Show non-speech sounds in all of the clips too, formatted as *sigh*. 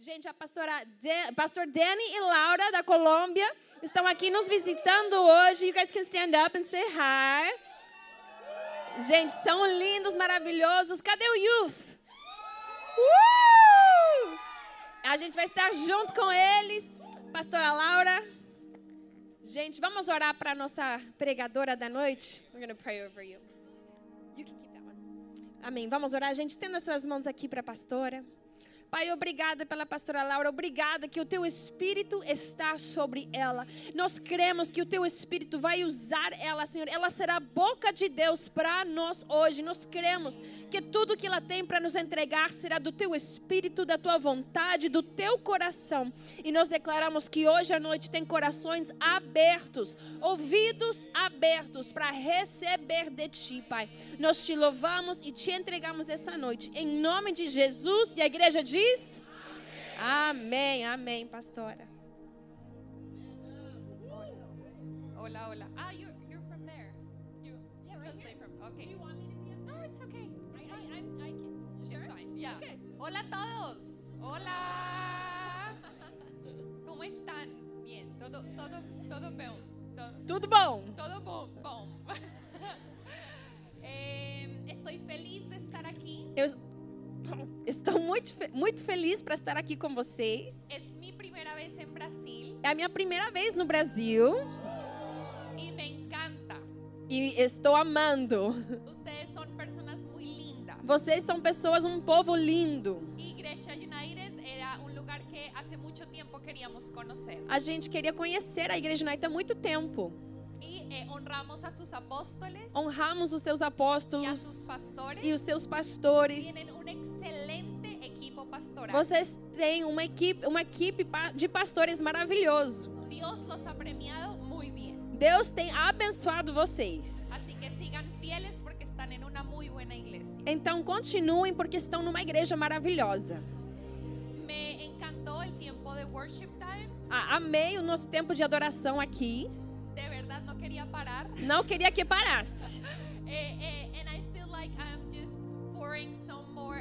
Gente, a pastora Dan, pastor Danny e Laura da Colômbia estão aqui nos visitando hoje. You guys can stand up and say hi. Gente, são lindos, maravilhosos. Cadê o youth? Uh! A gente vai estar junto com eles. Pastora Laura. Gente, vamos orar para nossa pregadora da noite. We're going to pray over you. You can keep that one. Amém. Vamos orar. Gente, tendo as suas mãos aqui para a pastora. Pai, obrigada pela pastora Laura, obrigada que o teu espírito está sobre ela. Nós cremos que o teu espírito vai usar ela, Senhor. Ela será a boca de Deus para nós hoje. Nós cremos que tudo que ela tem para nos entregar será do teu espírito, da tua vontade, do teu coração. E nós declaramos que hoje à noite tem corações abertos, ouvidos abertos para receber de ti, Pai. Nós te louvamos e te entregamos essa noite. Em nome de Jesus e a igreja diz diz? Amém, amém, amém pastora. Hola, hola. Ah, you're, you're from there. You Yeah, right translate here. from. Okay. Do you want me to be up No, there? it's okay. It's I, fine. I, I'm, I can. It's Sure? fine. Yeah. Okay. Hola a todos. Hola. *laughs* ¿Cómo están? Bien. Todo, todo, todo bom. Todo, Tudo bom? todo bom. bom. *laughs* Em, estoy feliz de estar aquí. Eu *laughs* estou muito, muito feliz para estar aqui com vocês. Es mi primera vez en Brasil É a minha primeira vez no Brasil y me encanta. e estou amando. Ustedes son personas muy lindas. Vocês são pessoas, um povo lindo. Iglesia United era un lugar que hace mucho tiempo queríamos conocer. A gente queria conhecer a Igreja United há muito tempo. Y eh, honramos a sus apóstoles Honramos os seus apóstolos pastores. e os seus pastores. Tienen equipo pastoral. Vocês têm uma equipe, uma equipe de pastores maravilhoso. Dios los ha premiado muy bien. Deus tem abençoado vocês. Así que sigan fieles porque están en una muy buena iglesia. Então continuem porque estão numa igreja maravilhosa. Me encantó el tiempo de worship time. A- Amei o nosso tempo de adoração aqui. De verdad no quería parar. Não queria que parasse. *laughs* Eh, eh, and I feel like I'm just pouring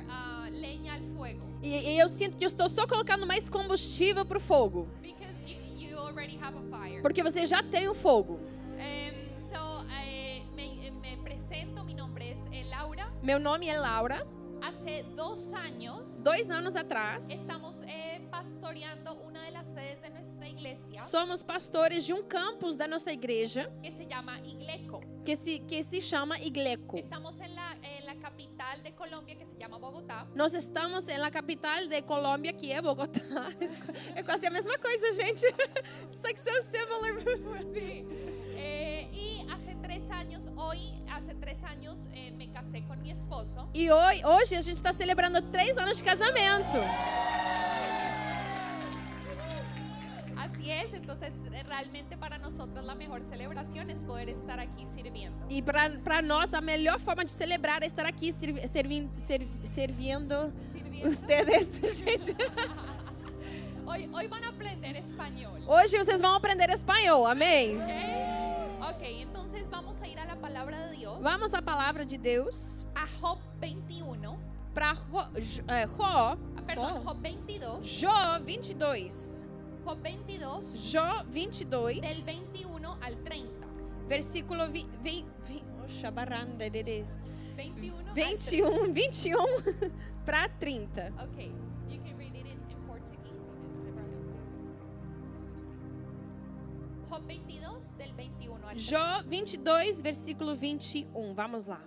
uh, leña al fuego. E, e eu sinto que eu estou só colocando mais combustível pro fogo, Because you, you already have a fire. porque você já tem o fogo. Em, so, eh, me, eh, me presento, mi nombre es eh, Laura. Meu nome é Laura. Hace dos años Dois anos atrás, estamos eh, pastoreando una de las sedes de nuestra iglesia somos pastores de um campus da nossa igreja que se llama Igleco. que se, que se chama Igleco. Estamos en la, la capital de Colombia que se llama Bogotá. Nós estamos na capital de Colômbia, que é Bogotá. *laughs* É quase a mesma coisa, gente. *laughs* It's like so similar. *laughs* Sí. Eh, y hace tres años, hoy, hace tres años eh, me casé con mi esposo. E hoje, hoje a gente está celebrando três anos de casamento. Es, entonces realmente para nosotros la mejor celebración es poder estar aquí sirviendo. E para nós, a melhor forma de celebrar é estar aqui servi, servindo, serv- servindo Sirviendo. ustedes, *laughs* gente. Hoy, hoy van a aprender español. Hoje vocês vão aprender espanhol, amém? ¿ok? Ok, entonces vamos a ir a la palabra de Dios. Vamos à palavra de Deus A Job 21. para Jó, é, Jó, ah, Perdón, Jó, Job 22. Jó 22. Job 22, Jó 22, del 21 al 30. versículo 20, 20, 20 oxa, barranda, dedê. 21 al 21, 21 para 30. 30. Ok, you can read it in, in Portuguese. Job 22, del 21 al 30. Jó 22, versículo 21. Vamos lá.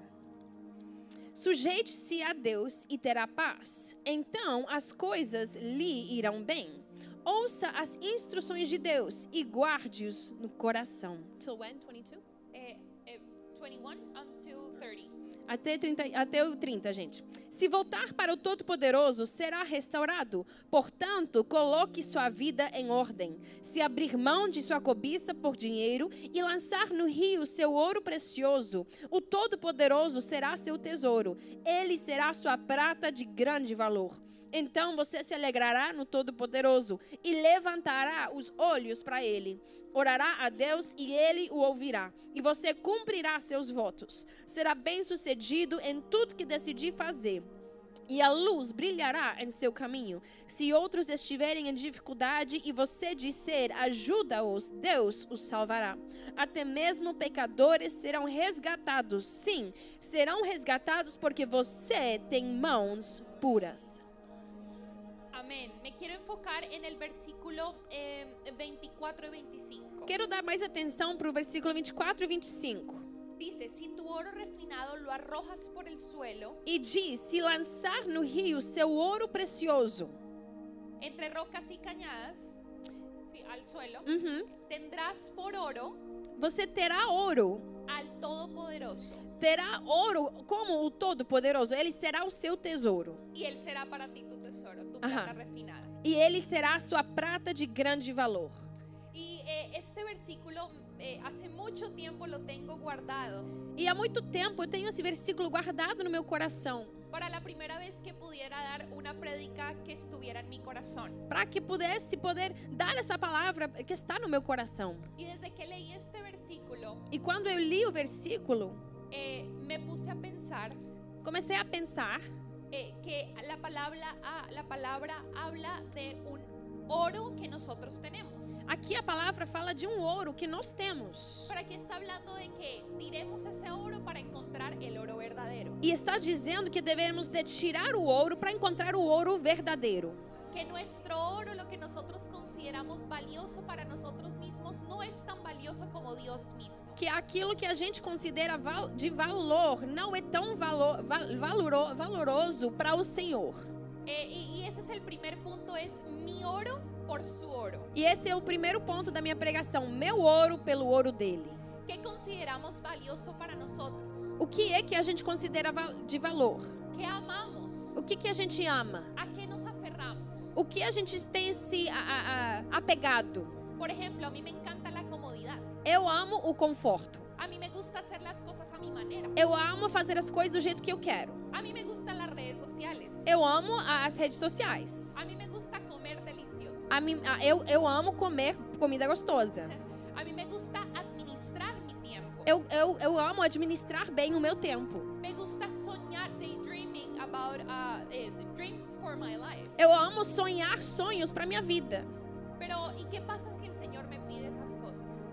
Sujeite-se a Deus e terá paz. Então as coisas lhe irão bem. Ouça as instruções de Deus e guarde-os no coração. Till when? 22? Eh, eh, 21 until 30. Até, 30, até o 30, gente. Se voltar para o Todo-Poderoso, será restaurado. Portanto, coloque sua vida em ordem. Se abrir mão de sua cobiça por dinheiro e lançar no rio seu ouro precioso, o Todo-Poderoso será seu tesouro. Ele será sua prata de grande valor. Então você se alegrará no Todo-Poderoso e levantará os olhos para ele. Orará a Deus e ele o ouvirá. E você cumprirá seus votos. Será bem-sucedido em tudo que decidir fazer. e a luz brilhará em seu caminho. Se outros estiverem em dificuldade e você disser, ajuda-os, Deus os salvará. Até mesmo pecadores serão resgatados. Sim, serão resgatados porque você tem mãos puras. Amén. Me quiero enfocar en el versículo eh, 24 y 25. Quero dar mais atenção para o versículo 24 e 25. Dice, si tu oro refinado lo arrojas por el suelo, E diz: Se lançar no rio seu ouro precioso, entre rocas y cañadas, sí, al suelo, uhum, tendrás por oro você terá ouro. al Todopoderoso, Terá ouro como o Todo-Poderoso. Ele será o seu tesouro. y él será para ti tu tu refinada. E ele será a sua prata de grande valor. Y eh, este versículo eh, hace mucho tiempo lo tengo guardado. E há muito tempo eu tenho esse versículo guardado no meu coração. Para la primera vez que pudiera dar una prédica que estuviera en mi corazón. Para que pudesse poder dar essa palavra que está no meu coração. Y desde que leí este versículo, E quando eu li o versículo, eh, me puse a pensar comecei a pensar eh, que la palabra, ah, la palabra habla de un oro que nosotros tenemos. Aqui a palavra fala de um ouro que nós temos. Para que está hablando de que tiremos ese oro para encontrar el oro verdadero. E está dizendo que devemos de tirar o ouro para encontrar o ouro verdadeiro. Que nuestro oro, lo que nosotros consideramos valioso para nosotros mismos, no es tan valioso como Dios mismo. Que aquilo que a gente considera val- de valor não é tão valor, val- valoro- valoroso para o Senhor. Eh, y, y ese es el primer punto, es mi oro por su oro. E esse é o primeiro ponto da minha pregação: meu ouro pelo ouro dele. ¿Qué consideramos valioso para nosotros? O que é que a gente considera de valor? ¿Qué amamos? O que, que a gente ama? O que a gente tem se a- a- a- apegado? Por ejemplo, a mí me encanta la comodidad. Eu amo o conforto. A mí me gusta hacer las cosas a mi manera. Eu amo fazer as coisas do jeito que eu quero. A mí me gustan las redes sociales. Eu amo a- as redes sociais. A mí me gusta comer delicioso. A mim, a- eu, eu amo comer comida gostosa. *laughs* A mí me gusta administrar mi tiempo. Eu, eu, eu amo administrar bem o meu tempo. Me gusta soñar, daydreaming about uh, Eu amo sonhar sonhos para minha vida.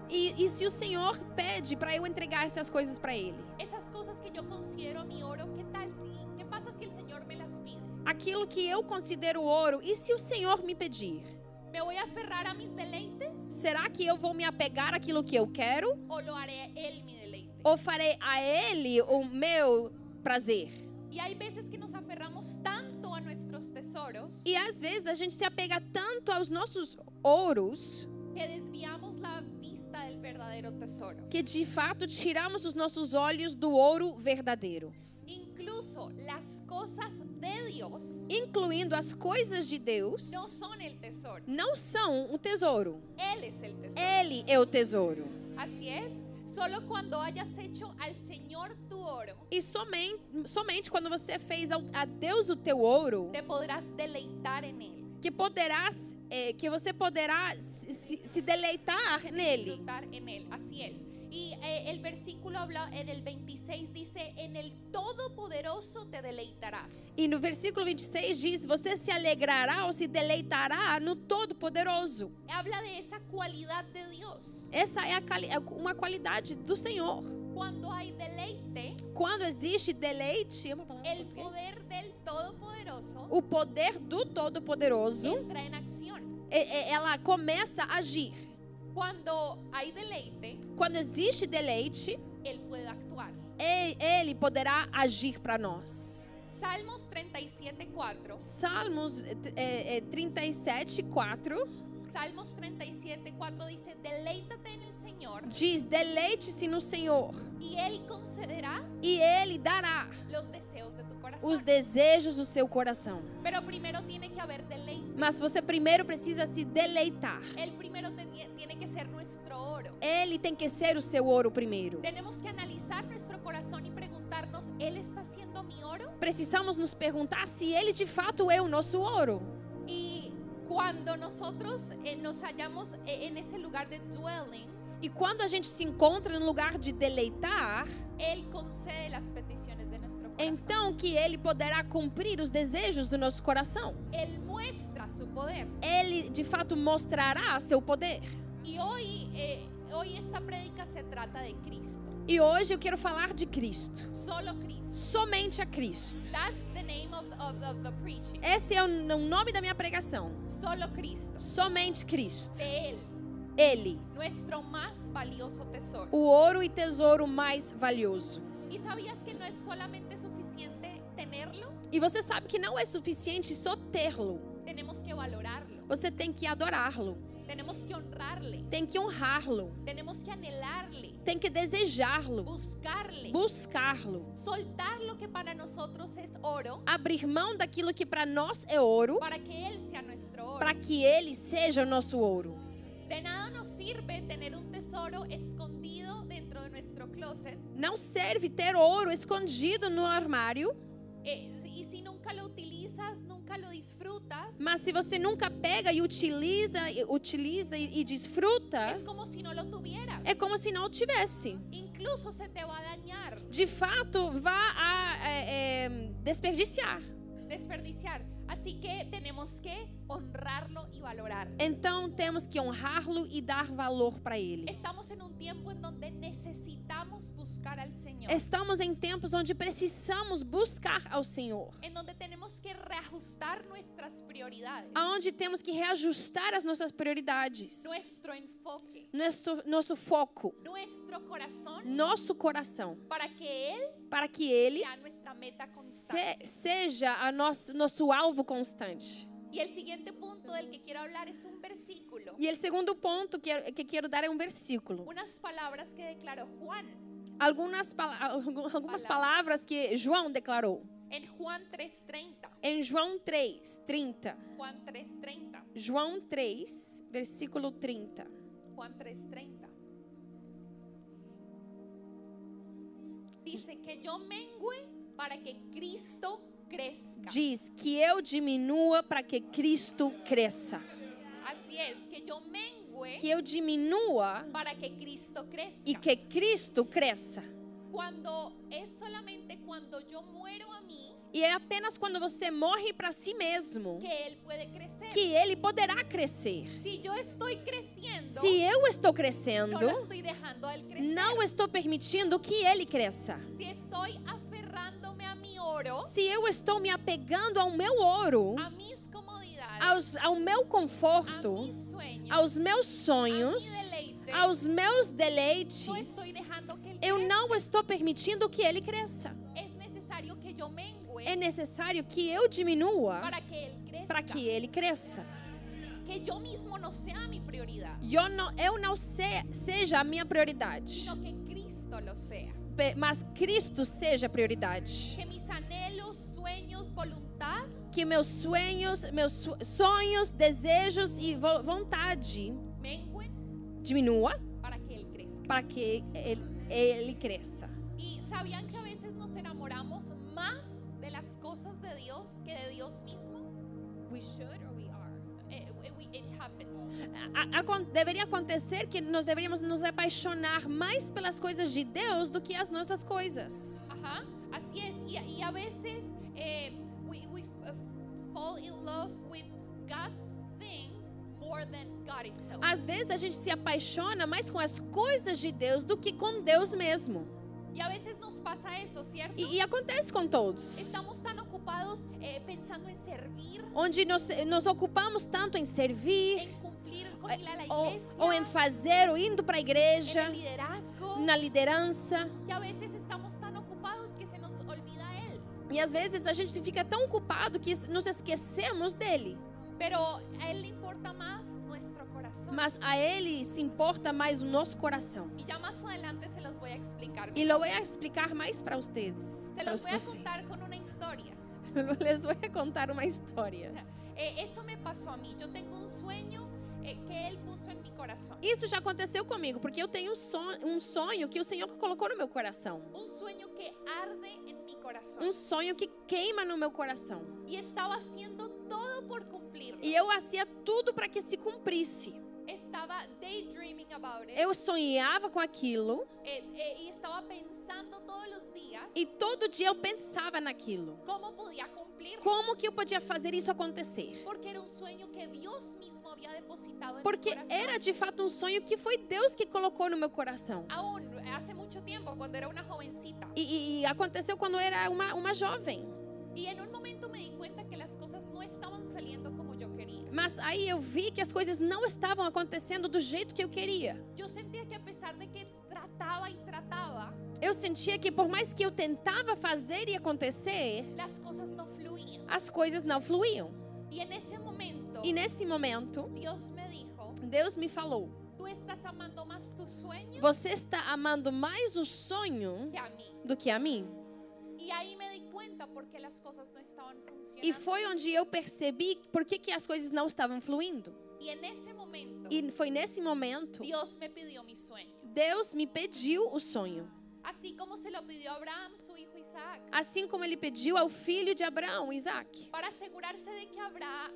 E, e se o Senhor pede para eu entregar essas coisas para Ele? Esas cosas que yo considero mi oro, ¿qué tal si, qué pasa si el Señor me las pide? Aquilo que eu considero ouro, e se o Senhor me pedir? ¿Me voy a aferrar a mis deleites Será que eu vou me apegar àquilo que eu quero? o lo haré Él mi deleite? Ou farei a Ele o meu prazer? Y hay veces que nos E às vezes a gente se apega tanto aos nossos ouros que desviamos la vista del verdadero tesoro. que de fato tiramos os nossos olhos do ouro verdadeiro, Incluso las cosas de Dios incluindo as coisas de Deus, no son el tesoro. não são o tesouro. Él es el tesoro. Ele é o tesouro. Así es. Solo cuando hayas hecho al Señor tu oro, E somente, somente quando você fez ao- a Deus o teu ouro, te podrás deleitar en Él. que poderás, eh, que você poderá se, se- deleitar nele. Así es. Y eh, el versículo habla en el 26 dice, en el Todopoderoso te deleitarás. E no versículo 26 diz: Você se alegrará ou se deleitará no Todo-Poderoso. Habla de esa cualidad de Dios. Essa é, quali- é uma qualidade do Senhor. Cuando hay deleite, Quando existe deleite, é uma palavra em el poder del Todopoderoso o poder do Todo-Poderoso, entra en acción. e- e- ela começa a agir. Cuando hay deleite, Quando existe deleite, Él puede actuar. e- ele poderá agir para nós. Salmos 37, 4. Salmos é, é, 37, 4 Salmos 37, 4 dice, deleítate en el Señor diz: Deleite-se no Senhor, y Él concederá e Ele dará los deseos de tu corazón. Os desejos do seu coração. Mas você primeiro precisa se deleitar. Ele tem que ser o seu ouro primeiro. Tenemos que analizar nuestro corazón y preguntarnos, ¿Él está siendo mi oro? Precisamos nos perguntar se Ele de fato é o nosso ouro. Cuando nosotros eh, nos hallamos eh, lugar de dwelling, E quando a gente se encontra no lugar de deleitar, Él concede nuestro corazón. Então que ele poderá cumprir os desejos do nosso coração. Ele de fato mostrará seu poder. Y hoy, eh, hoy esta prédica se trata de Cristo. E hoje eu quero falar de Cristo. Cristo. Somente a Cristo. That's the name of, of, of the preaching. Esse é o o nome da minha pregação. Cristo. Somente Cristo. Ele, nuestro más valioso tesoro. o ouro e tesouro mais valioso. ¿Y sabías que no es solamente suficiente tenerlo? E você sabe que não é suficiente só tê-lo. Tenemos que valorarlo. Você tem que adorá-lo, Tenemos que honrarle. tem que honrá-lo, Tenemos que anhelarle. tem que desejá-lo, Buscarle. buscá-lo, soltar lo que para nosotros es oro abrir mão daquilo que para nós é ouro, para que Él sea nuestro oro. para que ele seja o nosso ouro. De nada nos sirve tener un tesoro escondido closet Não serve ter ouro escondido no armário, eh, y si nunca lo utilizas, nunca lo disfrutas, mas se você nunca pega e utiliza, e- utiliza e, e desfruta, es como si no lo tuvieras. é como se não tivesse. Incluso se te va a dañar, De fato, vá a é, é, desperdiciar. desperdiciar. Así que tenemos que honrarlo y valorar. Então temos que honrá-lo e dar valor para ele. Estamos en donde necesitamos buscar al Señor. Estamos em tempos onde precisamos buscar ao Senhor, en donde tenemos que reajustar nuestras prioridades, aonde temos que reajustar as nossas prioridades, nuestro enfoque, nosso, nosso foco, nuestro corazón, nosso coração, para que Él para que ele se- seja a nosso, nosso alvo constante. Y el siguiente punto del que quiero hablar es un versículo, E o segundo ponto que, que quero dar é um versículo. unas palabras que declaró Juan Algumas, algumas palavras que João declarou. en Juan 3:30. Em João 3, 30. Juan 3:30. João 3, versículo 30. Juan 3:30. Dice que yo mengue para que Cristo crezca. Diz que eu diminua para que Cristo cresça. Así es, que yo mengue Que eu diminua para que Cristo crezca. e que Cristo cresça. Cuando es solamente cuando yo muero a mí E é apenas quando você morre para si mesmo que crecer. que ele poderá crescer. Se eu estou crescendo, lo estoy dejando a Él crecer. não estou permitindo que ele cresça. Estoy aferrándome a oro, Se eu estou me apegando ao meu ouro, a mis aos, ao meu a conforto, aos meus a sonhos, aos meus deleites, eu não estou permitindo que ele cresça. É necessário que eu diminua para que ele cresça. Que yo mismo no sea mi prioridad, E Eu não, eu não se, seja a minha prioridade, sino que Cristo lo sea. Mas Cristo seja a prioridade. Que mis anhelos, sueños, voluntad Que meus sonhos, meus sonhos, desejos e vo- vontade menguen diminua para que Él crezca. para que ele, ele cresça. Y sabían que a veces nos enamoramos más de las cosas de Dios que de Dios mismo. We should or we deveria acontecer que nós deveríamos nos apaixonar mais pelas coisas de Deus do que as nossas coisas. Ajá, así es. Y, y a veces eh, we, we f- fall in love with God's thing more than God itself. Às vezes a gente se apaixona mais com as coisas de Deus do que com Deus mesmo. Y a veces nos pasa eso, ¿cierto? E, e acontece com todos. Estamos tan ocupados eh, pensando en servir, Onde nos, nos ocupamos tanto em servir, en cumplir con eh, ir a la ou, ou em fazer, ou indo para a igreja, na liderança. Y a veces estamos tan ocupados que se nos olvida Él. E às vezes a gente fica tão ocupado que nos esquecemos dele. Pero a Él le importa corazón. Mas a ele se importa mais o nosso coração. E lo voy a explicar mais para vocês. Se los voy a contar con una historia. *laughs* Les voy a contar uma história. Eh, eso me pasó a mí. Yo tengo un sueño eh, que Él puso en mi corazón. Isso já aconteceu comigo, porque eu tenho um sonho, um sonho que o Senhor colocou no meu coração. Un sueño que arde en mi corazón. Um sonho que queima no meu coração. Y estaba haciendo todo por. E eu hacía tudo para que se cumprisse. Estaba daydreaming about it. Eu sonhava com aquilo eh, eh, y estaba pensando todos los días e todo dia eu pensava naquilo. cómo podía cumplir. Como que eu podia fazer isso acontecer? Porque era un sueño que Dios mismo había depositado Porque era de fato um sonho que foi Deus que colocou no meu coração. Aún hace cuando era una jovencita. E, e- e aconteceu quando eu era uma, uma jovem. Y en un momento me di cuenta Mas aí eu vi que as coisas não estavam acontecendo do jeito que eu queria. Yo sentía que a pesar de que trataba y trataba, Eu sentia que por mais que eu tentava fazer e acontecer, las cosas no fluían. as coisas não fluíam. Y en ese momento, E nesse momento, Dios me dijo, Deus me falou: Você está amando mais o sonho que do que a mim? Y ahí me di cuenta porque las cosas no estaban funcionando. E foi onde eu percebi por que, que as coisas não estavam fluindo. Y en ese momento, E foi nesse momento, Dios me pidió mi sueño. Deus me pediu o sonho. Así como se lo pidió a Abraham, su hijo Isaac. Assim como ele pediu ao filho de Abraão, Isaac. Para asegurarse de que Abra-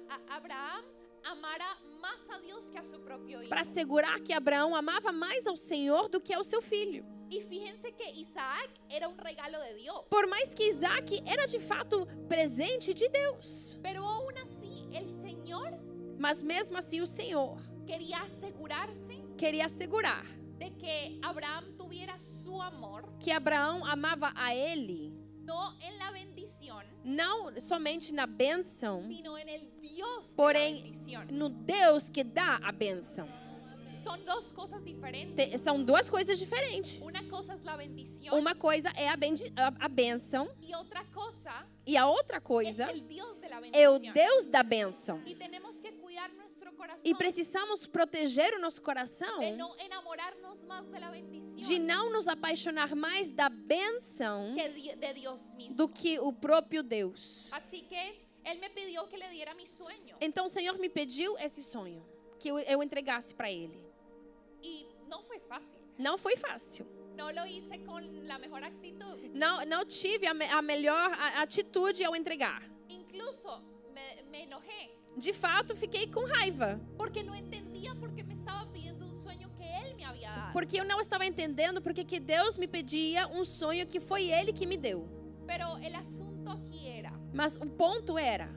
Para assegurar que Abraão amava mais ao Senhor do que ao seu filho. Y fíjense que Isaac era un regalo de Dios. Por mais que Isaac era de fato presente de Deus. Pero aún así, el Señor Mas mesmo assim, o Senhor quería asegurarse queria assegurar de que tuviera su amor, que Abraão amava a ele, no en la bendición, não somente na bênção, sino en el Dios Porém, no Deus que dá a bênção. Son dos cosas diferentes. Te- São duas coisas diferentes. Uma coisa é a, a- a bênção y otra cosa e a outra coisa é o. Deus da bênção. Y tenemos que cuidar nuestro corazón E precisamos proteger o nosso coração de no enamorarnos más de la bendición de não nos apaixonar mais da mismo. do que o próprio Deus. Então o Senhor me pediu esse sonho, que eu, eu entregasse para Ele. Y no fue fácil. Não foi fácil. Actitud. Não, não tive a, me- a melhor atitude ao entregar. Incluso me, me enojé De fato, fiquei com raiva, porque no entendía por porque eu não estaba entendendo porque que Deus me pedia um sonho que foi Ele que me deu. Pero el asunto aquí era Mas o ponto era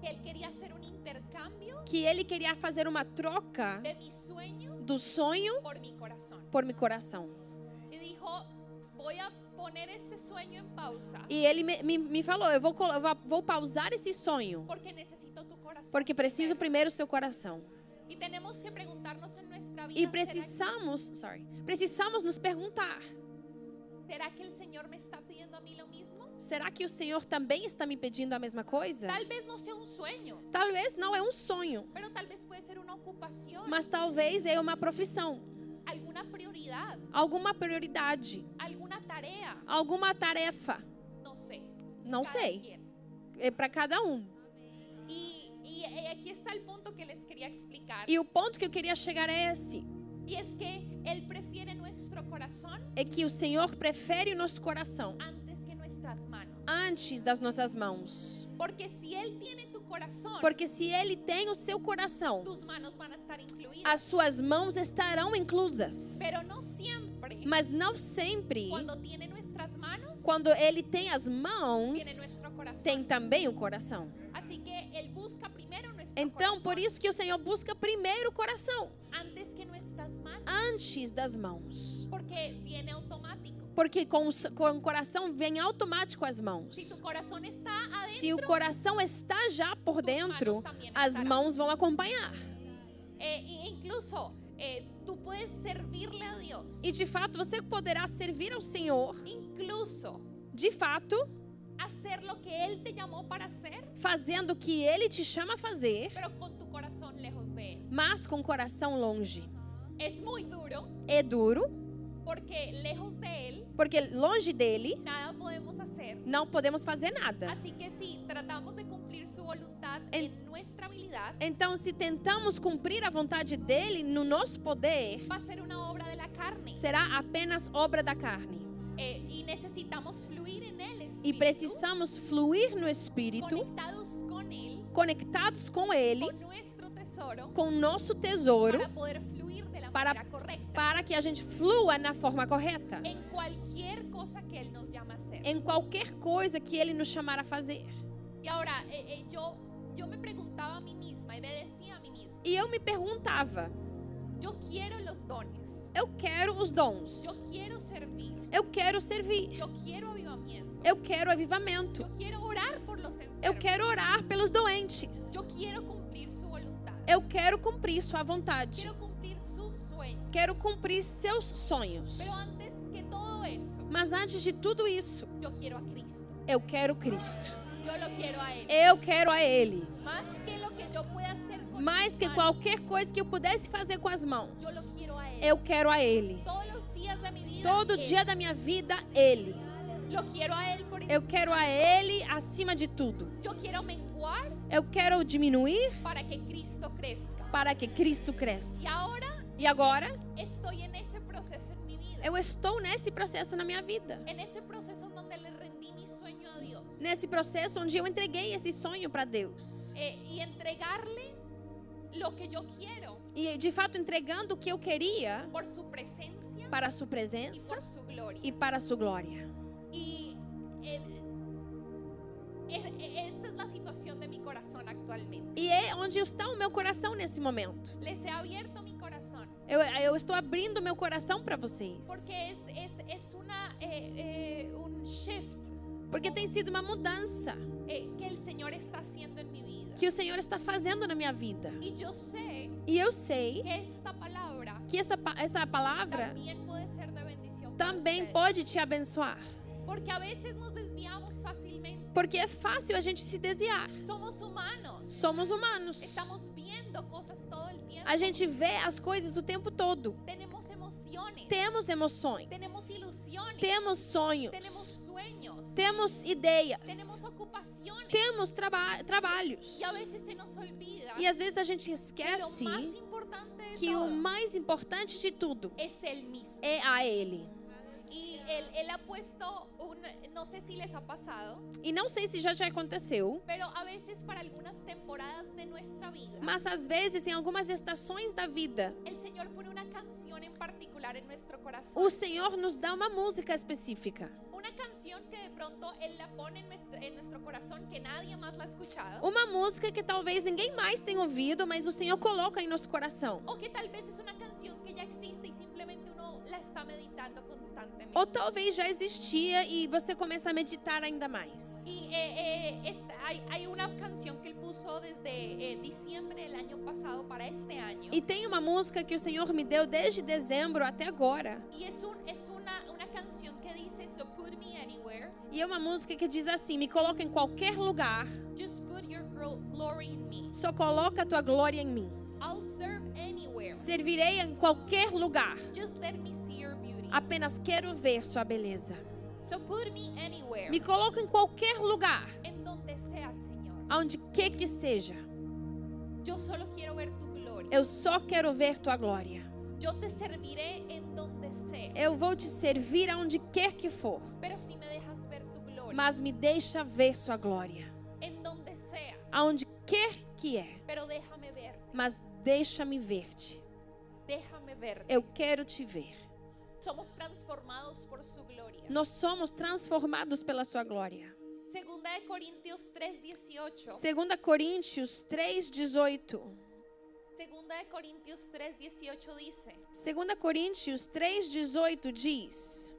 que Él quería hacer un intercambio que Ele queria fazer uma troca de mi sueño do sonho por mi corazón. por meu coração. Y dijo, voy a poner ese sueño en pausa E Ele me, me, me falou: eu vou, colo- vou- vou pausar esse sonho, porque necesito tu corazón. porque preciso primeiro o seu coração. Y tenemos que preguntarnos en E ¿será, precisamos, sorry, precisamos nos perguntar: será que el Señor me está pidiendo a mí lo mismo? será que o Senhor também está me pedindo a mesma coisa? Tal vez no sea un sueño, Talvez não é um sonho, mas talvez é uma profissão, alguna prioridad, alguma prioridade, alguna tarea, alguma tarefa. no sé. Não cada sei, quien. é para cada um. Y, y aquí está el punto que les quería explicar. E o ponto que eu queria chegar é esse: Y es que Él prefiere nuestro corazón é que o Senhor prefere o nosso coração antes que nuestras manos. antes das nossas mãos. Porque Él tiene tu corazón, Porque se Ele tem o seu coração, tus manos estar incluidas. as suas mãos estarão inclusas. Pero Mas não sempre, manos, quando Ele tem as mãos, corazón. tem também o coração. Así que Él busca Então, por isso que o Senhor busca primeiro o coração antes das mãos. Porque viene automático. Porque com com o coração vem automático as mãos. tu corazón está Se o adentro, coração está já por dentro, as mãos vão acompanhar. e incluso eh, tú puedes servirle a Dios. E de fato, você poderá servir ao Senhor, Incluso de fato, hacer lo que Él te llamó para hacer, fazendo o que Ele te chama a fazer, mas com o coração longe. Muy duro É duro, porque lejos de Él porque longe dele nada podemos não podemos fazer nada. Que tratamos de cumplir su voluntad En- en nuestra habilidad, Então, se tentamos cumprir a vontade dele no nosso poder, ser una obra de la carne. será apenas obra da carne. Eh, y necesitamos fluir E precisamos fluir no Espírito, conectados com Ele, com nosso tesouro, para poder fluir Para- que a gente flua na forma correta. Em qualquer coisa que Ele nos chamar a fazer. Eh, yo, yo me preguntaba a mí misma y me decía a mí misma, E eu me perguntava: yo quiero los dones, eu quero os dons, yo quiero servir, eu quero servir, yo quiero avivamiento, eu quero avivamento, yo quiero orar por los enfermos, eu quero orar pelos doentes, yo quiero cumplir su voluntad, eu quero cumprir Sua vontade, quero cumprir seus sonhos. Pero antes que todo eso, Mas antes de tudo isso, yo quiero a Cristo. eu quero Cristo. Eu quero a Ele. Mais que qualquer coisa que eu pudesse fazer com as mãos, eu quero a Ele. Todo dia da minha vida, Ele. Eu quero a Ele acima de tudo. Eu quero diminuir para que Cristo crezca. para que Cristo cresça. E agora, eu estou nesse processo na minha vida. Nesse processo onde eu entreguei esse sonho para Deus. Eh, y entregarle lo que yo quiero E de fato entregando o que eu queria para a sua presença gloria. e para a sua glória. Y eh, es- esa es la situación de mi corazón actualmente. E é onde está o meu coração nesse momento. Les he abierto mi corazón Eu, eu estou abrindo meu coração para vocês. porque es, es, es una, eh, eh, un shift Porque tem sido uma mudança eh, que el Señor está haciendo en mi vida. que o Senhor está fazendo na minha vida. Y yo sé E eu sei que essa, essa palavra também pode te abençoar. Porque a veces nos desviamos fácilmente. Porque é fácil a gente se desviar. Somos humanos. Somos humanos. Estamos viendo cosas todo el tiempo. A gente vê as coisas o tempo todo. Tenemos emociones. Temos emoções. Tenemos ilusiones. Temos sonhos. Tenemos sueños. Temos ideias. Tenemos ocupaciones. Temos traba trabalhos. Y a veces se nos olvida E às vezes a gente esquece que o mais importante de tudo é a Ele. Y él, él ha puesto un, no sé si les ha pasado, E não sei se já te aconteceu, veces vida, mas às vezes em algumas estações da vida, en particular en nuestro corazón. o Senhor nos dá uma música específica. Una canción que de pronto Él la pone en nuestro, en nuestro corazón que nadie más la ha escuchado. Uma música que talvez ninguém mais tenha ouvido, mas o Senhor coloca em nosso coração. O que tal vez es una canción que ya existe la está meditando constantemente. Ou talvez já existia e você começa a meditar ainda mais. Y eh, eh, esta- hay, hay una canción que Él puso desde eh, diciembre del año pasado para este año. E tem uma música que o Senhor me deu desde dezembro até agora. Una, una canción que So put me anywhere, E é uma música que diz assim: Me coloca em qualquer lugar, just put your glo- glory in me. só coloca a tua glória em mim. I'll serve anywhere. Servirei em qualquer lugar. Just let me see your beauty. Apenas quero ver sua beleza. So put me anywhere. Me coloca em qualquer lugar, En donde sea, Señor. aonde que que seja. Yo solo quiero ver tu gloria. Eu só quero ver tua glória. Te serviré en donde sea. Eu vou te servir aonde quer que for, si me mas me deixa ver sua glória. Donde sea. Aonde quer que é, mas deixa-me ver-te. Déjame ver. Eu quero te ver. Somos transformados por su gloria. Nós somos transformados pela sua glória. Segunda de Corintios 3:18. 2 Coríntios 3:18. Segunda de Corintios 3:18 dice. 2 Coríntios 3:18 diz.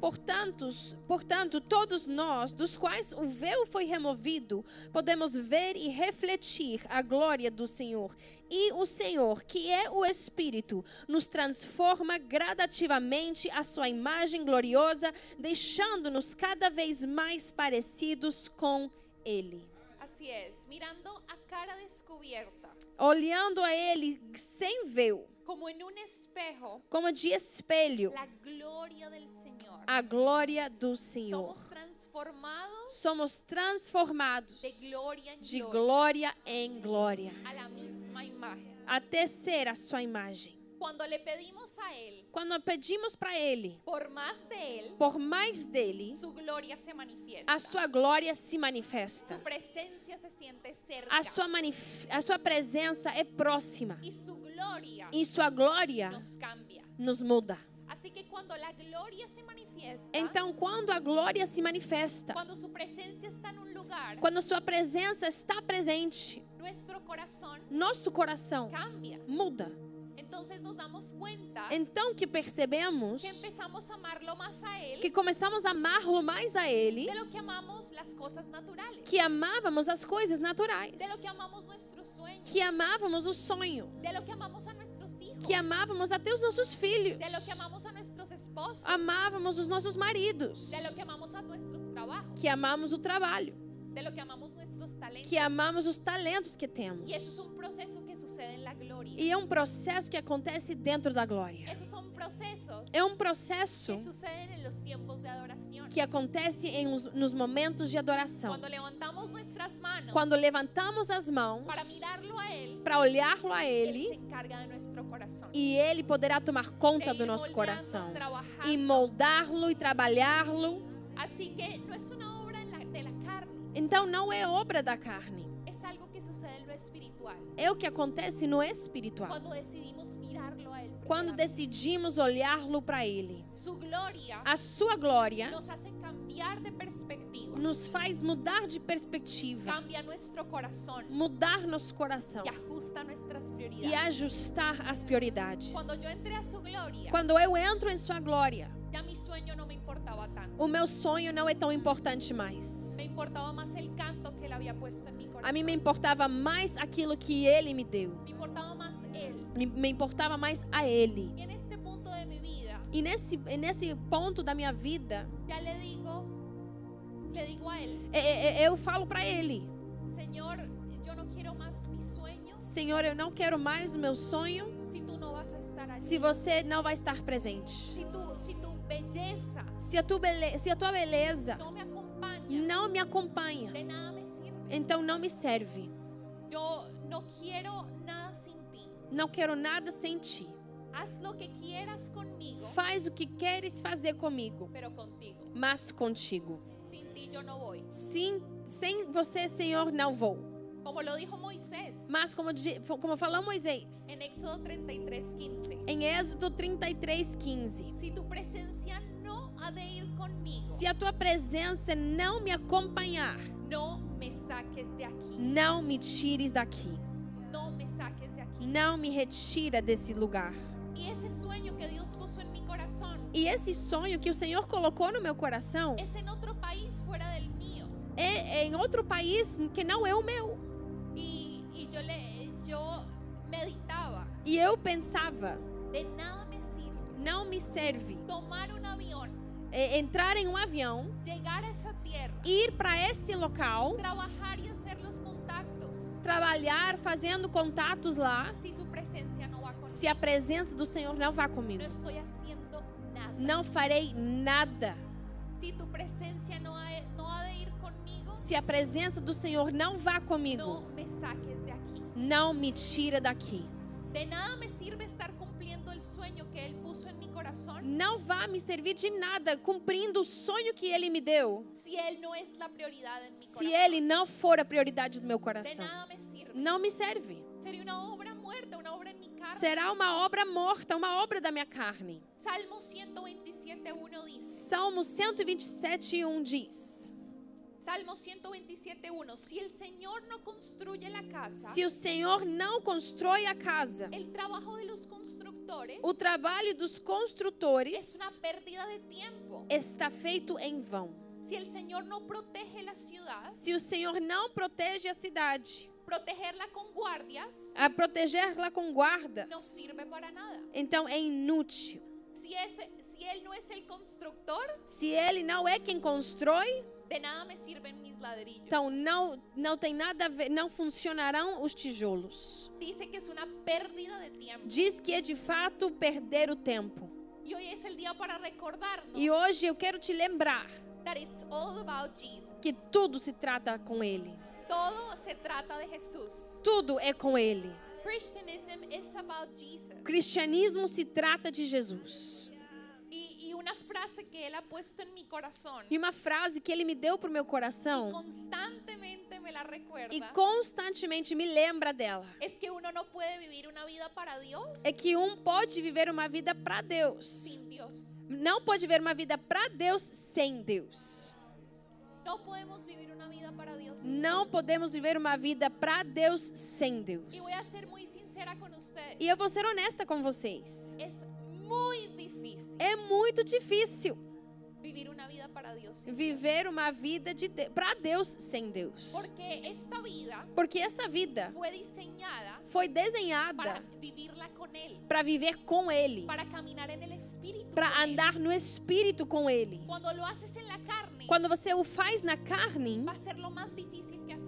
Portanto, portanto, todos nós, dos quais o véu foi removido, podemos ver e refletir a glória do Senhor. E o Senhor, que é o Espírito, nos transforma gradativamente à sua imagem gloriosa, deixando-nos cada vez mais parecidos com Ele. Así es, mirando a cara descubierta, Olhando a Ele sem véu, como un espejo, como de espelho, la gloria del Señor. A glória do Senhor. Somos transformados de gloria en de glória em glória, até ser a sua imagem. Cuando le pedimos a Él Quando pedimos para Ele, por más de Él, por mais dele, su gloria se manifiesta. a sua glória se manifesta. Su presencia se siente cerca. A sua, a sua presença é próxima su gloria e sua glória nos cambia. nos muda. Então, quando a glória se manifesta, está lugar, quando sua presença está presente, nosso coração cambia. muda. Então que percebemos que começamos a amá-lo mais a Ele, que amávamos as coisas naturais, que amávamos o sonho, que amávamos até os nossos filhos, esposos, amávamos os nossos maridos, que amamos trabajos, que amamos o trabalho, de lo que amamos talentos. que amamos os talentos que temos. Y eso es un proceso que. E é um processo que acontece dentro da glória. É um processo que acontece em os- nos momentos de adoração. Cuando levantamos manos Quando levantamos as mãos para olhá-lo a Ele corazón. e Ele poderá tomar conta do nosso coração e moldá-lo e trabalhá-lo. No la- la carne, Então não é obra da carne, es algo que sucede en lo espiritual. é o que acontece no espiritual. Cuando decidimos. Quando decidimos olhá-lo para Ele, a sua glória nos faz mudar de perspectiva, mudar nosso coração. E ajustar as prioridades. Quando eu entro em sua glória, o meu sonho não é tão importante mais. A mim me importava mais aquilo que Ele me deu. Me, importava mais a Ele. E nesse, nesse ponto da minha vida, eu falo para Ele: Senhor, eu não quero mais o meu sonho se você não vai estar presente. Se a, tua bele, se a tua beleza não me acompanha, então não me serve. Yo no quiero nada. Não quero nada sem ti. Faz o que queres fazer comigo, mas contigo. Sim, sem você, Senhor, não vou. Como lo dijo Moisés Mas como, como falou Moisés, en Éxodo 33, 15. em Êxodo 33, 15. Si tu presencia no ha de ir conmigo, Se a tua presença não me acompanhar, no me saques de aquí. não me tires daqui. Não me retira desse lugar. Y ese sueño que Dios puso en mi corazón E esse sonho que o Senhor colocou no meu coração es en otro país del mío. é, é em outro país que não é o meu. Y yo, le, yo meditaba, E eu pensava, de nada me sirve não me serve tomar un avión, é, entrar em um avião, llegar a esa tierra, ir para esse local, y hacer los contactos trabalhar fazendo contatos lá, se a presença do Senhor não vá comigo. Não farei nada. Se a presença do Senhor não vá comigo, não me tira daqui. De nada me sirve estar cumpliendo el sueño que Él Não vá me servir de nada cumprindo o sonho que Ele me deu, la prioridad en mi se. Ele não for a prioridade do meu coração. me. Não me serve. Sería una obra muerta, una obra en mi carne. Será uma obra morta, uma obra da minha carne. Salmo 127.1 dice. Salmo 127, 1 diz: Salmo 127.1. Si el Señor no construye la casa, Se o Senhor não constrói a casa, el trabajo de los constructores o trabalho dos es construtores está feito em vão. Si el Señor no protege la ciudad, Se o Senhor não protege a cidade, protegerla guardias a com guardas, sirve para nada. então é inútil. Si, ese, si Él no es el constructor, Se Ele não é quem constrói, de nada me sirven mis ladrillos. então não, não tem nada a ver, não funcionarão os tijolos. Que es una pérdida de tiempo. Diz que é de fato perder o tempo. Y hoy es el día para E hoje eu quero te lembrar that it's all about Jesus. que tudo se trata com Ele. Todo se trata de Jesús. Tudo é com Ele. Jesus. O cristianismo se trata de Jesus. Y, y una frase que Él ha puesto en mi corazón E uma frase que ele me deu pro meu coração constantemente me la recuerda e constantemente me lembra dela. es que uno no puede vivir una vida para Dios É que um pode viver uma vida para Deus. sin Dios. Não pode viver uma vida para Deus sem Deus. No podemos vivir una vida para sin Não podemos viver uma vida para Deus sem Deus. Y. E eu vou ser honesta com vocês. Es muy difícil É muito difícil viver uma vida de para Deus sem Deus. Porque esta vida Porque essa vida foi desenhada con Él, para viver com Ele, para caminar en el Espíritu. para andar no Espírito com Ele. La carne, Quando você o faz na carne, va a ser lo más difícil.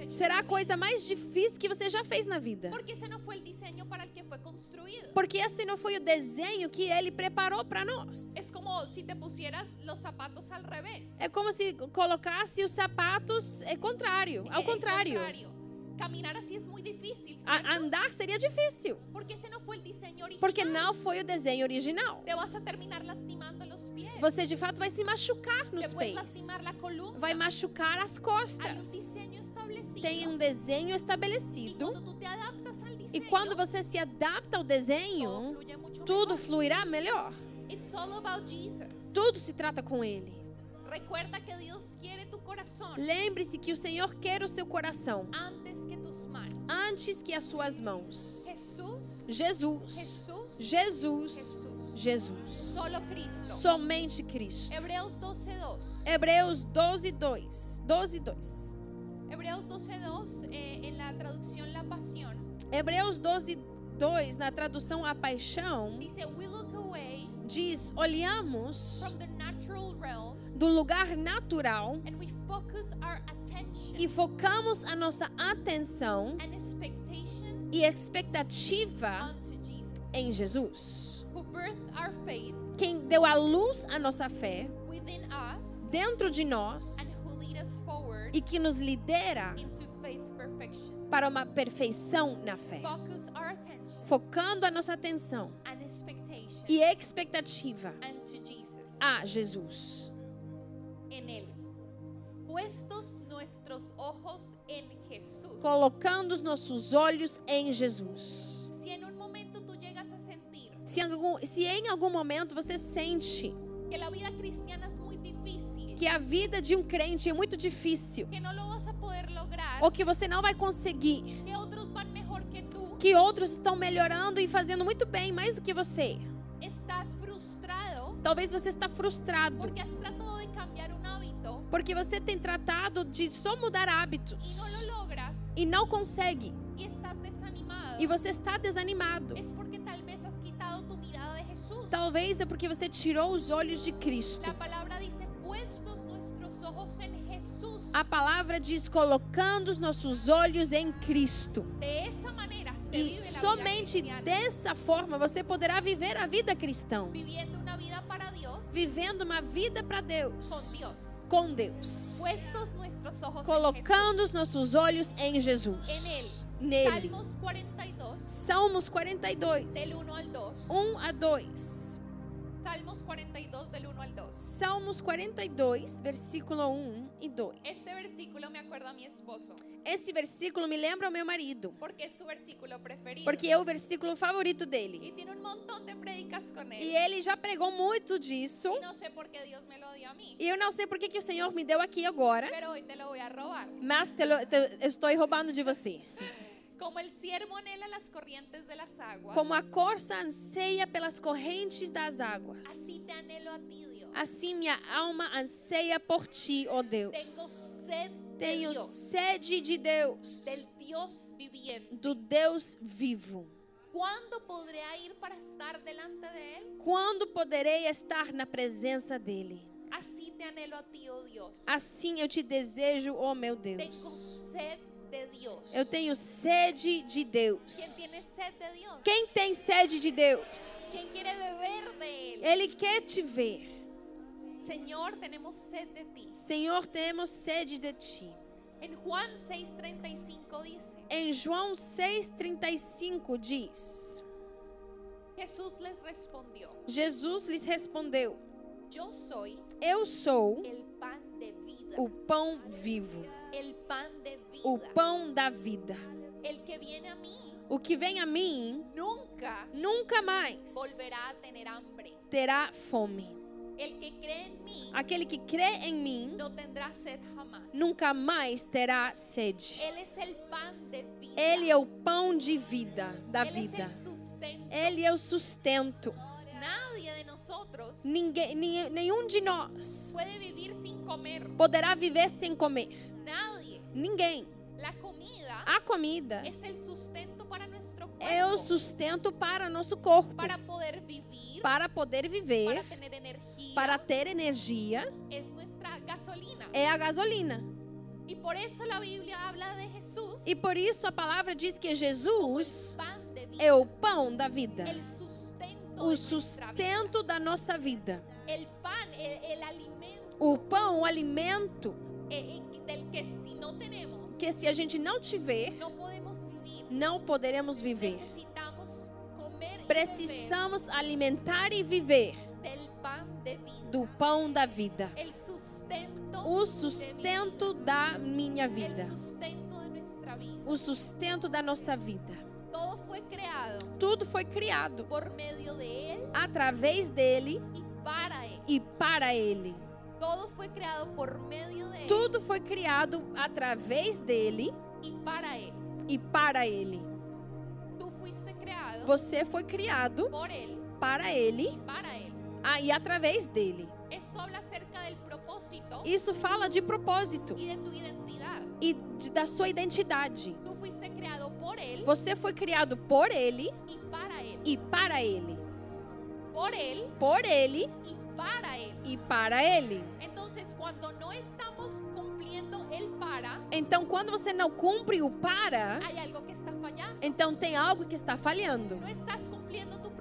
Será a coisa mais difícil que você já fez na vida. Porque ese no fue el diseño para el que fue construido. Porque esse não foi o desenho que Ele preparou para nós. Es como si te pusieras los zapatos al revés. É como se colocasse os sapatos é contrário, ao contrário. Caminar así es muy difícil, A- ¿cierto? andar seria difícil, Porque ese no fue el diseño original. porque não foi o desenho original. Te vas a terminar lastimando los pies. Você de fato vai se machucar nos te pés. Vai machucar as costas. Tem um desenho estabelecido. E quando você se adapta ao desenho, tudo fluirá melhor. Tudo se trata com Ele. Lembre-se que o Senhor quer o seu coração antes que as suas mãos. Jesus, Jesus. Jesus. Cristo. Somente Cristo. Hebreos 12:2. Hebreus 12, 2. 12, 2. Hebreos 12:2 eh, en la traducción La Pasión. Hebreus 12, 2, na tradução A Paixão, dice, "We look away diz: Olhamos from the natural realm do lugar natural and we focus our attention e focamos a nossa atenção and expectation e expectativa unto Jesus, em Jesus, who birthed our faith quem deu à luz a nossa fé within us dentro de nós e que nos lidera into faith perfection." para uma perfeição na fé, focando a nossa atenção e expectativa a Jesus. colocando os nossos olhos em Jesus. A Se em algum, momento você sente que la vida cristiana que a vida de um crente é muito difícil, a lograr, ou que você não vai conseguir, que mejor que outros estão melhorando e fazendo muito bem, mais do que você, estás frustrado. Talvez você está frustrado. Porque has tratado de cambiar un hábito. Porque você tem tratado de só mudar hábitos. No lo logras. E não consegue. Desanimado. e você está desanimado. Es porque tal vez has quitado tu mirada de Jesús. Talvez é porque você tirou os olhos de Cristo. La palabra dice, A palavra diz colocando os nossos olhos em Cristo. E somente dessa forma você poderá viver a vida cristã, vivendo uma vida para Deus, com Deus, colocando os nossos olhos em Jesus, nele. Salmos 42, Salmos 42, del 1 al 2. 1 a 2. Salmos 42, del 1 al 2. Salmos 42, versículo 1 e 2. Este versículo me acuerda a mi esposo, Esse versículo me lembra o meu marido, porque es su versículo preferido. porque é o versículo favorito dele. tiene un montón de predicas con él. E ele já pregou muito disso. Sé por qué Dios me lo dio a mí, E eu não sei por que, o Senhor me deu aqui agora, pero hoy te lo voy a robar. mas te lo- te- estou roubando de você. Como el siervo anhela las corrientes de las aguas, Como a corça anseia pelas correntes das águas, así te anhelo a ti. Assim minha alma anseia por ti, ó Tengo Deus. Tenho sede de Deus, do Deus vivo. ¿Cuándo podré ir para estar delante de Él? Quando poderei estar na presença dele? Así te anhelo a ti, oh Dios. Assim eu te desejo, ó meu Tengo Deus. sed de Dios. Eu tenho sede de ¿Quién Deus. Quem tem sede de Deus? Ele quer te ver. Señor, tenemos sed de ti. Senhor, temos sede de ti. En Juan 6:35 dice, Em João 6,35 diz: Jesús les respondió, Jesus lhes respondeu: Eu sou de vida, o pão vivo, o pão da vida. O que vem a mim nunca nunca mais volverá a tener hambre. terá fome. Aquele que crê em mim nunca mais terá sede. Ele é o pão de vida, da vida. Ele é o sustento. Ninguém, ni- nenhum de nós poderá viver sem comer. Ninguém. A comida é o sustento para nosso corpo, para poder vivir, para poder viver, para ter energia. Es nuestra gasolina. É a gasolina. Y por eso la Biblia habla de Jesús. E por isso a palavra diz que Jesus é o pão da vida, o sustento da nossa vida. O pão, o alimento, eh, eh, que se a gente não tiver, não poderemos viver. Precisamos alimentar e viver do pão da vida. O sustento da minha vida. O sustento da nossa vida. Tudo foi criado através dele e para ele. Todo fue creado por medio de Tudo foi criado através dele y para Él. e para ele. Fuiste creado Você foi criado por Él para ele y para Él. Ah, e através dele. Isso fala de propósito e de- da sua identidade. Você foi criado por ele e para ele. Por Él Por ele e para ele. Então, quando você não cumpre o para, está então tem algo que está falhando. Cumpliendo tu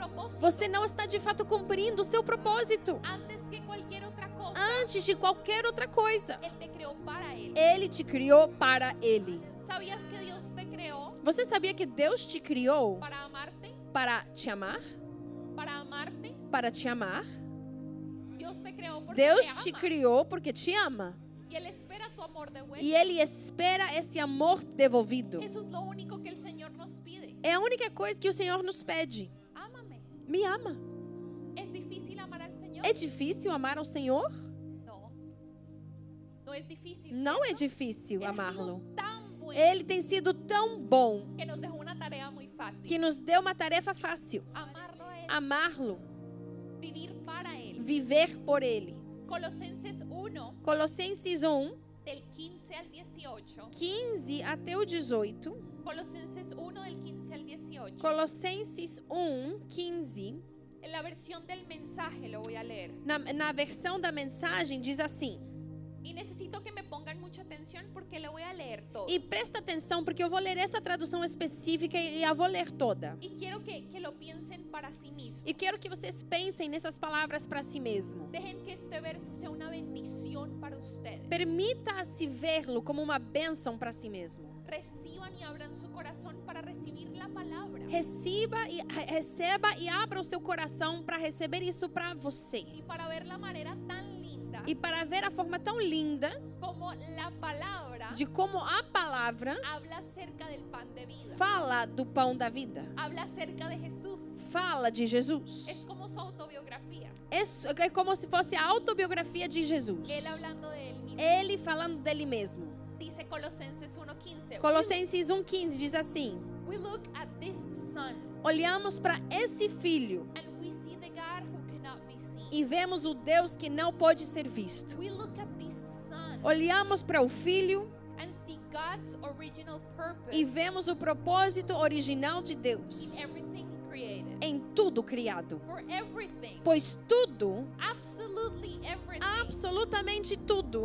propósito. Você não está de fato cumprindo o seu propósito. Antes que cualquier otra cosa, Antes de qualquer outra coisa, Él te creó para Él. ele te criou para ele. ¿Sabías que Dios te creó Você sabia que Deus te criou para amarte? para te amar? Para amarte. Para te amar? Dios te creó porque Deus te criou porque te ama. Y Él espera tu amor de vuelta. E ele espera esse amor devolvido. Eso es lo único que el Señor nos pide. É a única coisa que o Senhor nos pede. Me ama. ¿Es difícil amar al Señor? É difícil amar ao Senhor? No. No es difícil. Não é difícil amá-lo. Ele tem sido tão bom que nos dejó una tarea muy fácil. que nos deu uma tarefa fácil: amá-lo, Vivir para Él. viver por ele. Colosenses 1, Colossenses 1, del 15 al 18. 15 até o 18. Colosenses 1, del 15 al 18. Colossenses 1, 15. En la versión del mensaje lo voy a leer. Na, na versão da mensagem diz assim. Y necesito que me pongan mucha atención porque lo voy a leer todo. E presta atenção porque eu vou ler essa tradução específica e a vou ler toda. Y quiero que, que lo piensen para sí mismos. E quero que vocês pensem nessas palavras para si mesmo. Dejen que este verso sea una bendición para ustedes. Permita-se vê-lo como uma bênção para si mesmo. Reciban y abran su corazón para recibir la palabra. Receba e re- receba e abra o seu coração para receber isso para você. Y para ver la manera tan linda E para ver a forma tão linda como la palabra de como a palavra habla acerca del pan de vida. fala do pão da vida. Habla acerca de Jesús. Fala de Jesus. Es como su autobiografía. É é como se fosse a autobiografia de Jesus. Ele falando dele mesmo. Dice Colosenses 1:15. Colossenses 1,15 diz assim: Olhamos para esse filho e vemos o Deus que não pode ser visto. Olhamos para o filho e vemos o propósito original de Deus. Em tudo criado. Pois tudo, absolutamente tudo,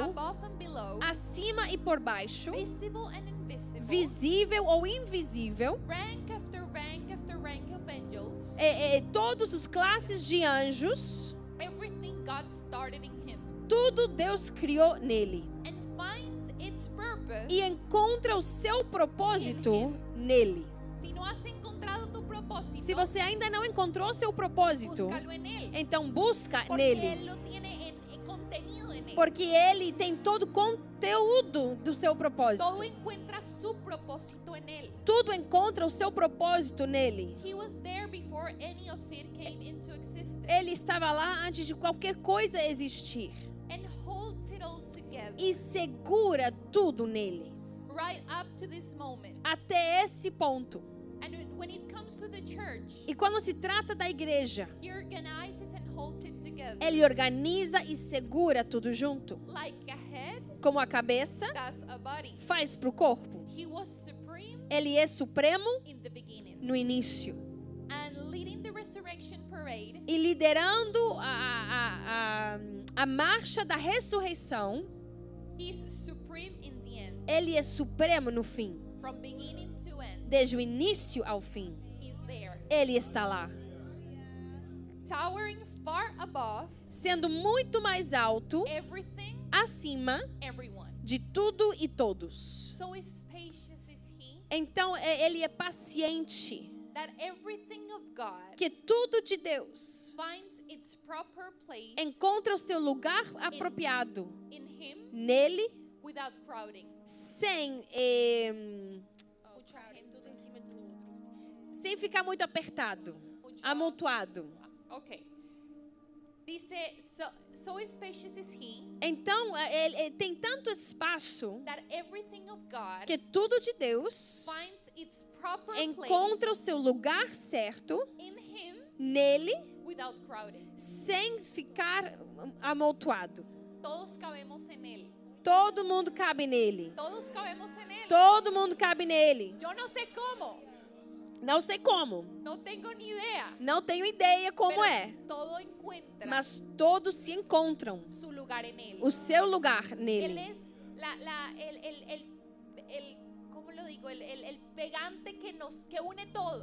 acima e por baixo, visível ou invisível, rank after rank after rank of angels, é, é, todos os classes de anjos, everything God started in him. tudo Deus criou nele e encontra o seu propósito nele. si Se você ainda não encontrou seu propósito, então busca nele, porque ele tem todo o conteúdo do seu propósito. Tudo encontra o seu propósito nele. He was there before any of it came into existence Ele estava lá antes de qualquer coisa existir and holds it all together e segura tudo nele right up to this moment. até esse ponto. And when it comes to the church, E quando se trata da igreja, he organizes and holds it together. ele organiza e segura tudo junto. Like a head Como a cabeça a body. faz para o corpo. He was supreme Ele é supremo in the beginning. no início. And leading the resurrection parade, E liderando a, a, a, marcha da ressurreição, he's supreme in the end. ele é supremo no fim. From beginning Desde o início ao fim, ele está lá. Towering far above Sendo muito mais alto, acima everyone. de tudo e todos. So he Então, é- ele é paciente. Que tudo de Deus encontra o seu lugar apropriado in him nele, sem, eh. Sem ficar muito apertado, amontoado. Okay. Dice, so, so spacious is he Então, é- ele, ele tem tanto espaço that everything of God que tudo de Deus finds its proper encontra o place seu lugar certo in him nele, without crowding. sem ficar amontoado. Todos cabemos. Todo mundo cabe nele. Todos cabemos él. Todo mundo cabe nele. Yo no sé cómo, Não sei como. no tengo ni idea. Não tenho ideia como é. Mas todos se encontram. O seu lugar nele.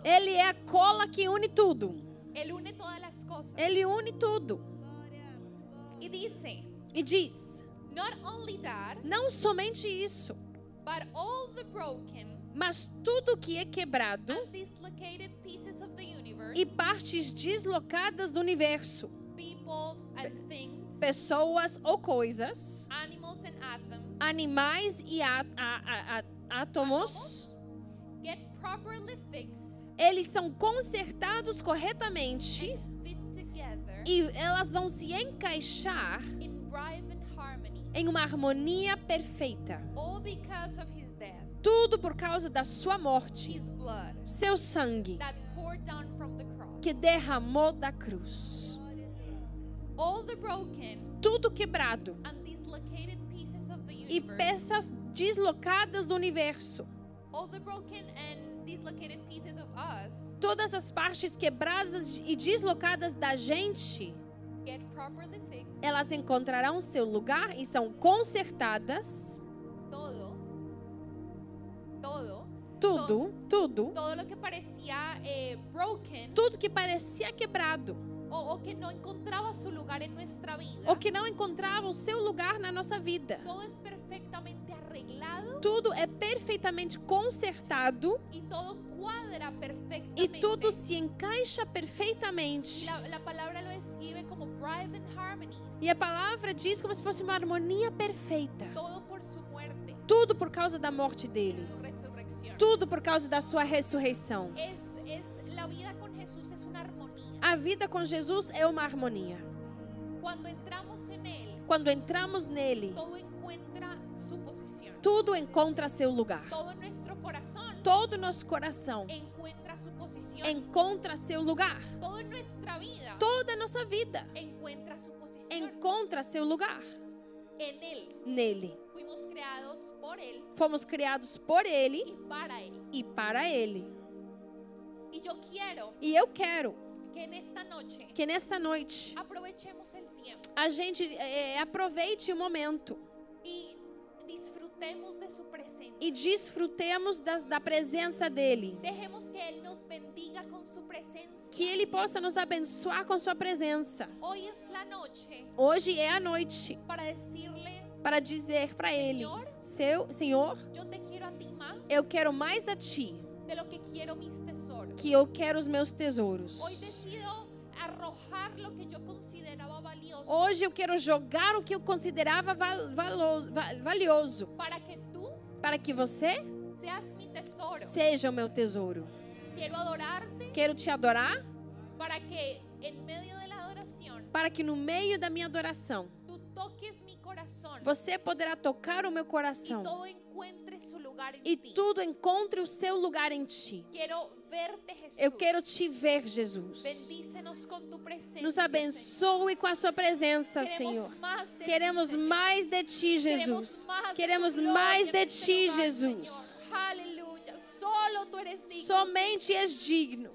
Ele é a cola que une tudo. Él une todas las cosas. Ele une tudo. E diz: only that, não somente isso, but all the broken mas tudo que é quebrado universe, e partes deslocadas do universo, things, pessoas ou coisas, atoms, animais e átomos, fixed eles são consertados corretamente e elas vão se encaixar em uma harmonia perfeita. all because of his Tudo por causa da sua morte, seu sangue que derramou da cruz. Tudo quebrado e peças deslocadas do universo. Todas as partes quebradas e deslocadas da gente, elas encontrarão seu lugar e são consertadas. Todo, Tudo, tudo, todo que parecía eh, broken tudo que parecia quebrado o, o que no encontraba su lugar en nuestra vida, ou que não encontrava o seu lugar na nossa vida. todo es perfectamente arreglado Tudo é perfeitamente consertado y todo cuadra e perfectamente. tudo se encaixa perfeitamente. La palabra lo como private harmonies. E a palavra diz como se fosse uma harmonia perfeita. Todo por su muerte Tudo por causa da morte dele. Tudo por causa da sua ressurreição. A vida com Jesus é uma harmonia. Quando entramos nele, tudo encontra seu lugar. Todo nosso coração encontra seu lugar. Toda nossa vida encontra seu lugar en él. nele. Fuimos creados por él Fomos criados por ele y para él. e para ele. Y yo quiero E eu quero que en esta noche que nesta noite aprovechemos el tiempo a gente eh, aproveite o momento y disfrutemos de e desfrutemos da, da presença dele. Dejemos que él nos bendiga presencia. Que ele possa nos abençoar com sua presença. Hoje é a noite para dizer para ele: Senhor? Seu Senhor, eu quero mais a ti que eu quero os meus tesouros. Hoje eu quero jogar o que eu considerava valioso para que tú para que você seja o meu tesouro. Quiero adorarte Quero te adorar para que en medio de la adoración para que no meio da minha adoração tú toques mi corazón você poderá tocar o meu coração todo encuentre su lugar en e ti. tudo encontre o seu lugar em ti. Quiero verte, Jesús. Eu quero te ver, Jesus. Bendícenos con tu presencia. Nos abençoe com a sua presença, Queremos Senhor. de ti, Queremos mais de ti, Queremos Jesus. de Queremos tu gloria mais de ti, Jesus. Señor. Aleluya. Solo tú eres digno. Somente és digno.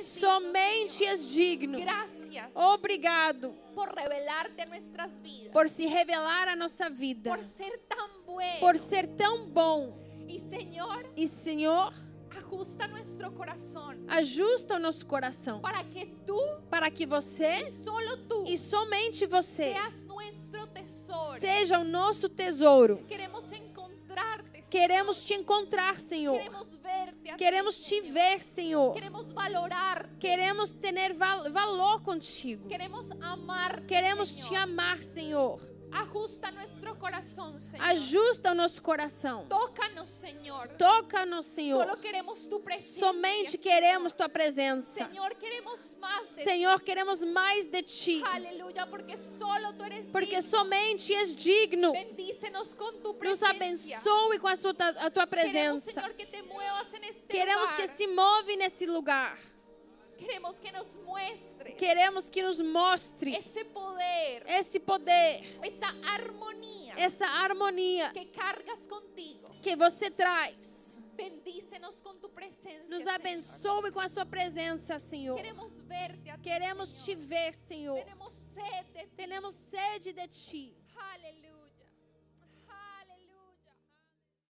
Somente és digno. Gracias Obrigado por revelarte a nuestras vidas. por se revelar a nossa vida, por ser tan bueno. por ser tão bom. y Señor, E, Senhor, ajusta nuestro corazón ajusta o nosso coração para que tú, para que você solo tú, e somente você seja o nosso tesouro. Queremos encontrarte. Queremos te encontrar, Senhor. Queremos verte. a ti, Queremos te Señor. ver, Senhor. Queremos valorar. Queremos ter val valor contigo. Queremos amar. Queremos te amar, Senhor. Ajusta nuestro corazón, Señor. Ajusta o nosso coração. Tócanos, Señor. Toca-nos, Senhor. Queremos. Somente queremos tua presença. Señor, queremos más de Senhor, ti. queremos mais de ti. Aleluya, porque Porque digno. somente és digno. Nos abençoe com a, sua, a tua Queremos, presença. Señor, que te muevas Queremos lugar. que se move nesse lugar. Queremos que nos muestres Queremos que nos mostre ese poder, esse poder, esa armonía essa harmonia que cargas contigo. que você traz. Bendícenos con tu presencia. Nos abençoe com a sua presença, Senhor. Queremos verte Queremos te Señor. ver, Senhor. Tenemos sede de ti. Aleluya.